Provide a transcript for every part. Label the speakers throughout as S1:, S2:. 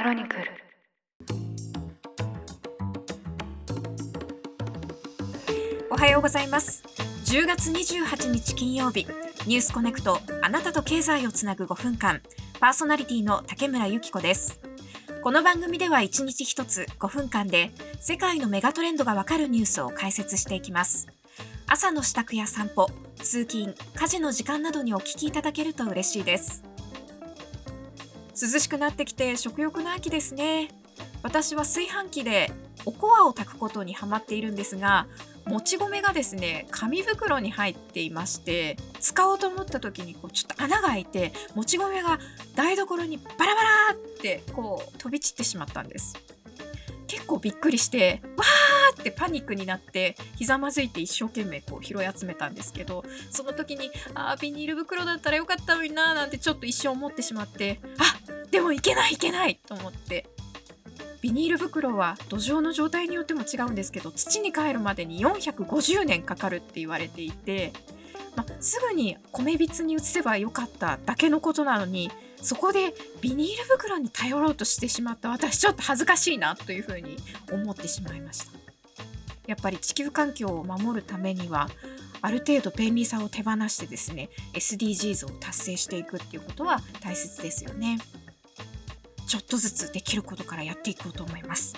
S1: クロニクル。
S2: おはようございます。10月28日金曜日。ニュースコネクトあなたと経済をつなぐ5分間。パーソナリティの竹村由紀子です。この番組では1日1つ5分間で世界のメガトレンドがわかるニュースを解説していきます。朝の支度や散歩通勤家事の時間などにお聞きいただけると嬉しいです。涼しくなってきて食欲の秋ですね。私は炊飯器でおこわを炊くことにハマっているんですがもち米がですね紙袋に入っていまして使おうと思った時にこうちょっと穴が開いてもち米が台所にバラバラってこう飛び散ってしまったんです。結構びっくりしてわーってパニックになってひざまずいて一生懸命こう拾い集めたんですけどその時にあービニール袋だったらよかったのになーなんてちょっと一瞬思ってしまってあでもいけないいけないと思って。ビニール袋は土壌の状態によっても違うんですけど土に帰るまでに450年かかるって言われていて、ま、すぐに米びつに移せばよかっただけのことなのにそこでビニール袋に頼ろうとしてしまった。私ちょっと恥ずかしいなというふうに思ってしまいました。やっぱり地球環境を守るためにはある程度便利さを手放してですね SDGs を達成していくっていうことは大切ですよね。ちょっとずつできることからやっていこうと思います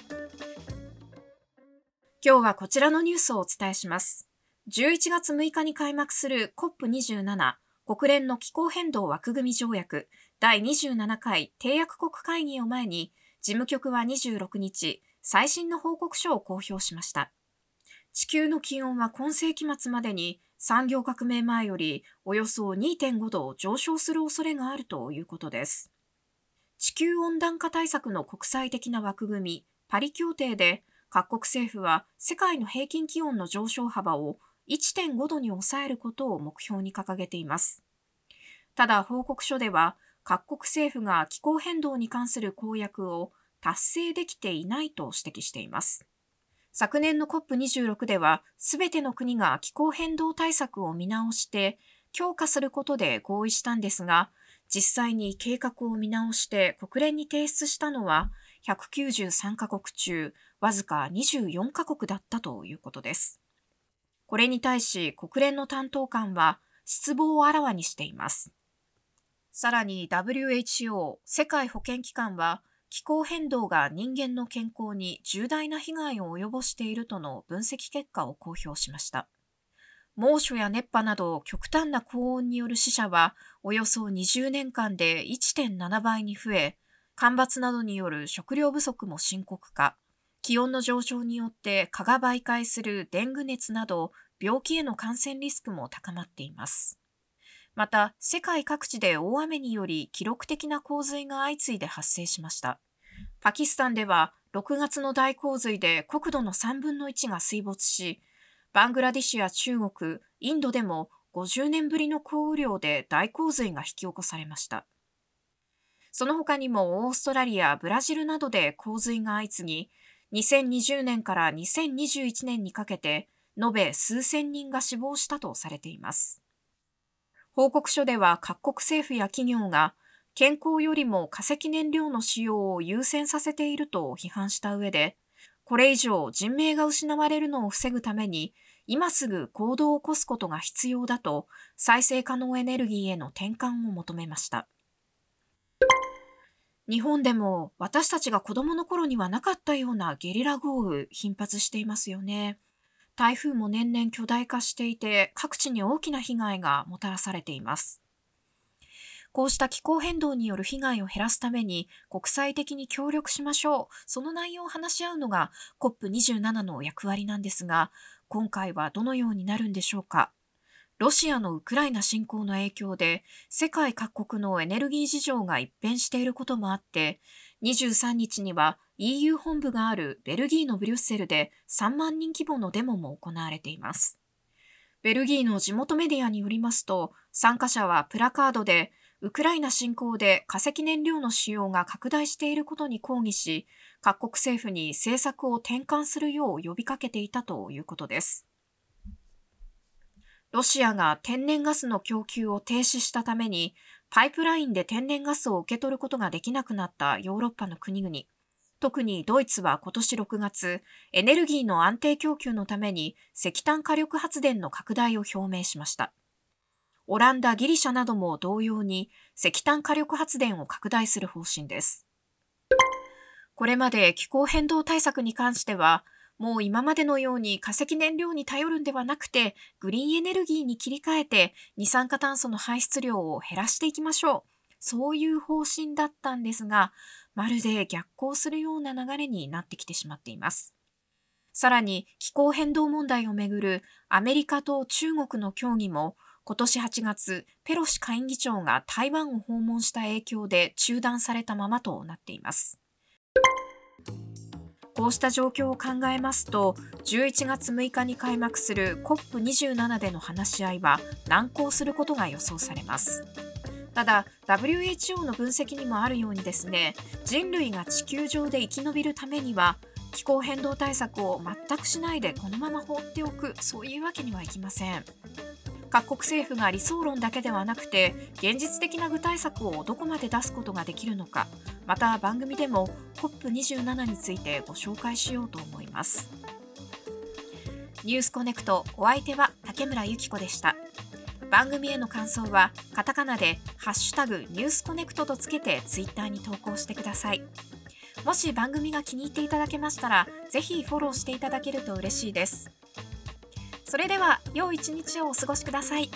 S2: 今日はこちらのニュースをお伝えします11月6日に開幕する COP27 国連の気候変動枠組み条約第27回締約国会議を前に、事務局は26日、最新の報告書を公表しました。地球の気温は今世紀末までに産業革命前よりおよそ2.5度上昇する恐れがあるということです。地球温暖化対策の国際的な枠組み、パリ協定で各国政府は世界の平均気温の上昇幅を1.5度に抑えることを目標に掲げています。ただ報告書では各国政府が気候変動に関する公約を達成できていないと指摘しています。昨年の COP26 では、すべての国が気候変動対策を見直して強化することで合意したんですが、実際に計画を見直して国連に提出したのは193カ国中、わずか24カ国だったということです。これに対し国連の担当官は失望をあらわにしています。さらに WHO 世界保健機関は気候変動が人間の健康に重大な被害を及ぼしているとの分析結果を公表しました。猛暑や熱波など極端な高温による死者はおよそ20年間で1.7倍に増え、干ばつなどによる食料不足も深刻化、気温の上昇によって蚊が媒介するデング熱など病気への感染リスクも高まっています。また、世界各地で大雨により記録的な洪水が相次いで発生しました。パキスタンでは6月の大洪水で国土の3分の1が水没し、バングラディシュや中国、インドでも50年ぶりの降雨量で大洪水が引き起こされました。その他にもオーストラリア、ブラジルなどで洪水が相次ぎ、2020年から2021年にかけて延べ数千人が死亡したとされています。報告書では各国政府や企業が健康よりも化石燃料の使用を優先させていると批判した上で、これ以上人命が失われるのを防ぐために、今すぐ行動を起こすことが必要だと、再生可能エネルギーへの転換を求めました。日本でも私たちが子供の頃にはなかったようなゲリラ豪雨頻発していますよね。台風も年々巨大化していて、各地に大きな被害がもたらされています。こうした気候変動による被害を減らすために国際的に協力しましょう。その内容を話し合うのが COP27 の役割なんですが、今回はどのようになるんでしょうか。ロシアのウクライナ侵攻の影響で世界各国のエネルギー事情が一変していることもあって、23日には EU 本部があるベルギーのブリュッセルで3万人規模のデモも行われています。ベルギーの地元メディアによりますと、参加者はプラカードで、ウクライナ侵攻で化石燃料の使用が拡大していることに抗議し、各国政府に政策を転換するよう呼びかけていたということです。ロシアが天然ガスの供給を停止したために、パイプラインで天然ガスを受け取ることができなくなったヨーロッパの国々、特にドイツは今年6月、エネルギーの安定供給のために石炭火力発電の拡大を表明しました。オランダ、ギリシャなども同様に石炭火力発電を拡大する方針です。これまで気候変動対策に関しては、もう今までのように化石燃料に頼るんではなくて、グリーンエネルギーに切り替えて二酸化炭素の排出量を減らしていきましょう。そういう方針だったんですが、まるで逆行するような流れになってきてしまっています。さらに気候変動問題をめぐるアメリカと中国の協議も今年8月、ペロシ下院議長が台湾を訪問した影響で中断されたままとなっています。こうした状況を考えますと、11月6日に開幕する COP27 での話し合いは難航することが予想されます。ただ、WHO の分析にもあるようにですね、人類が地球上で生き延びるためには、気候変動対策を全くしないでこのまま放っておく、そういうわけにはいきません。各国政府が理想論だけではなくて現実的な具体策をどこまで出すことができるのかまた番組でも COP27 についてご紹介しようと思います。ニュースコネクトお相手は竹村由紀子でした。番組への感想はカタカナでハッシュタグニュースコネクトとつけてツイッターに投稿してください。もし番組が気に入っていただけましたらぜひフォローしていただけると嬉しいです。それでは良い一日をお過ごしください。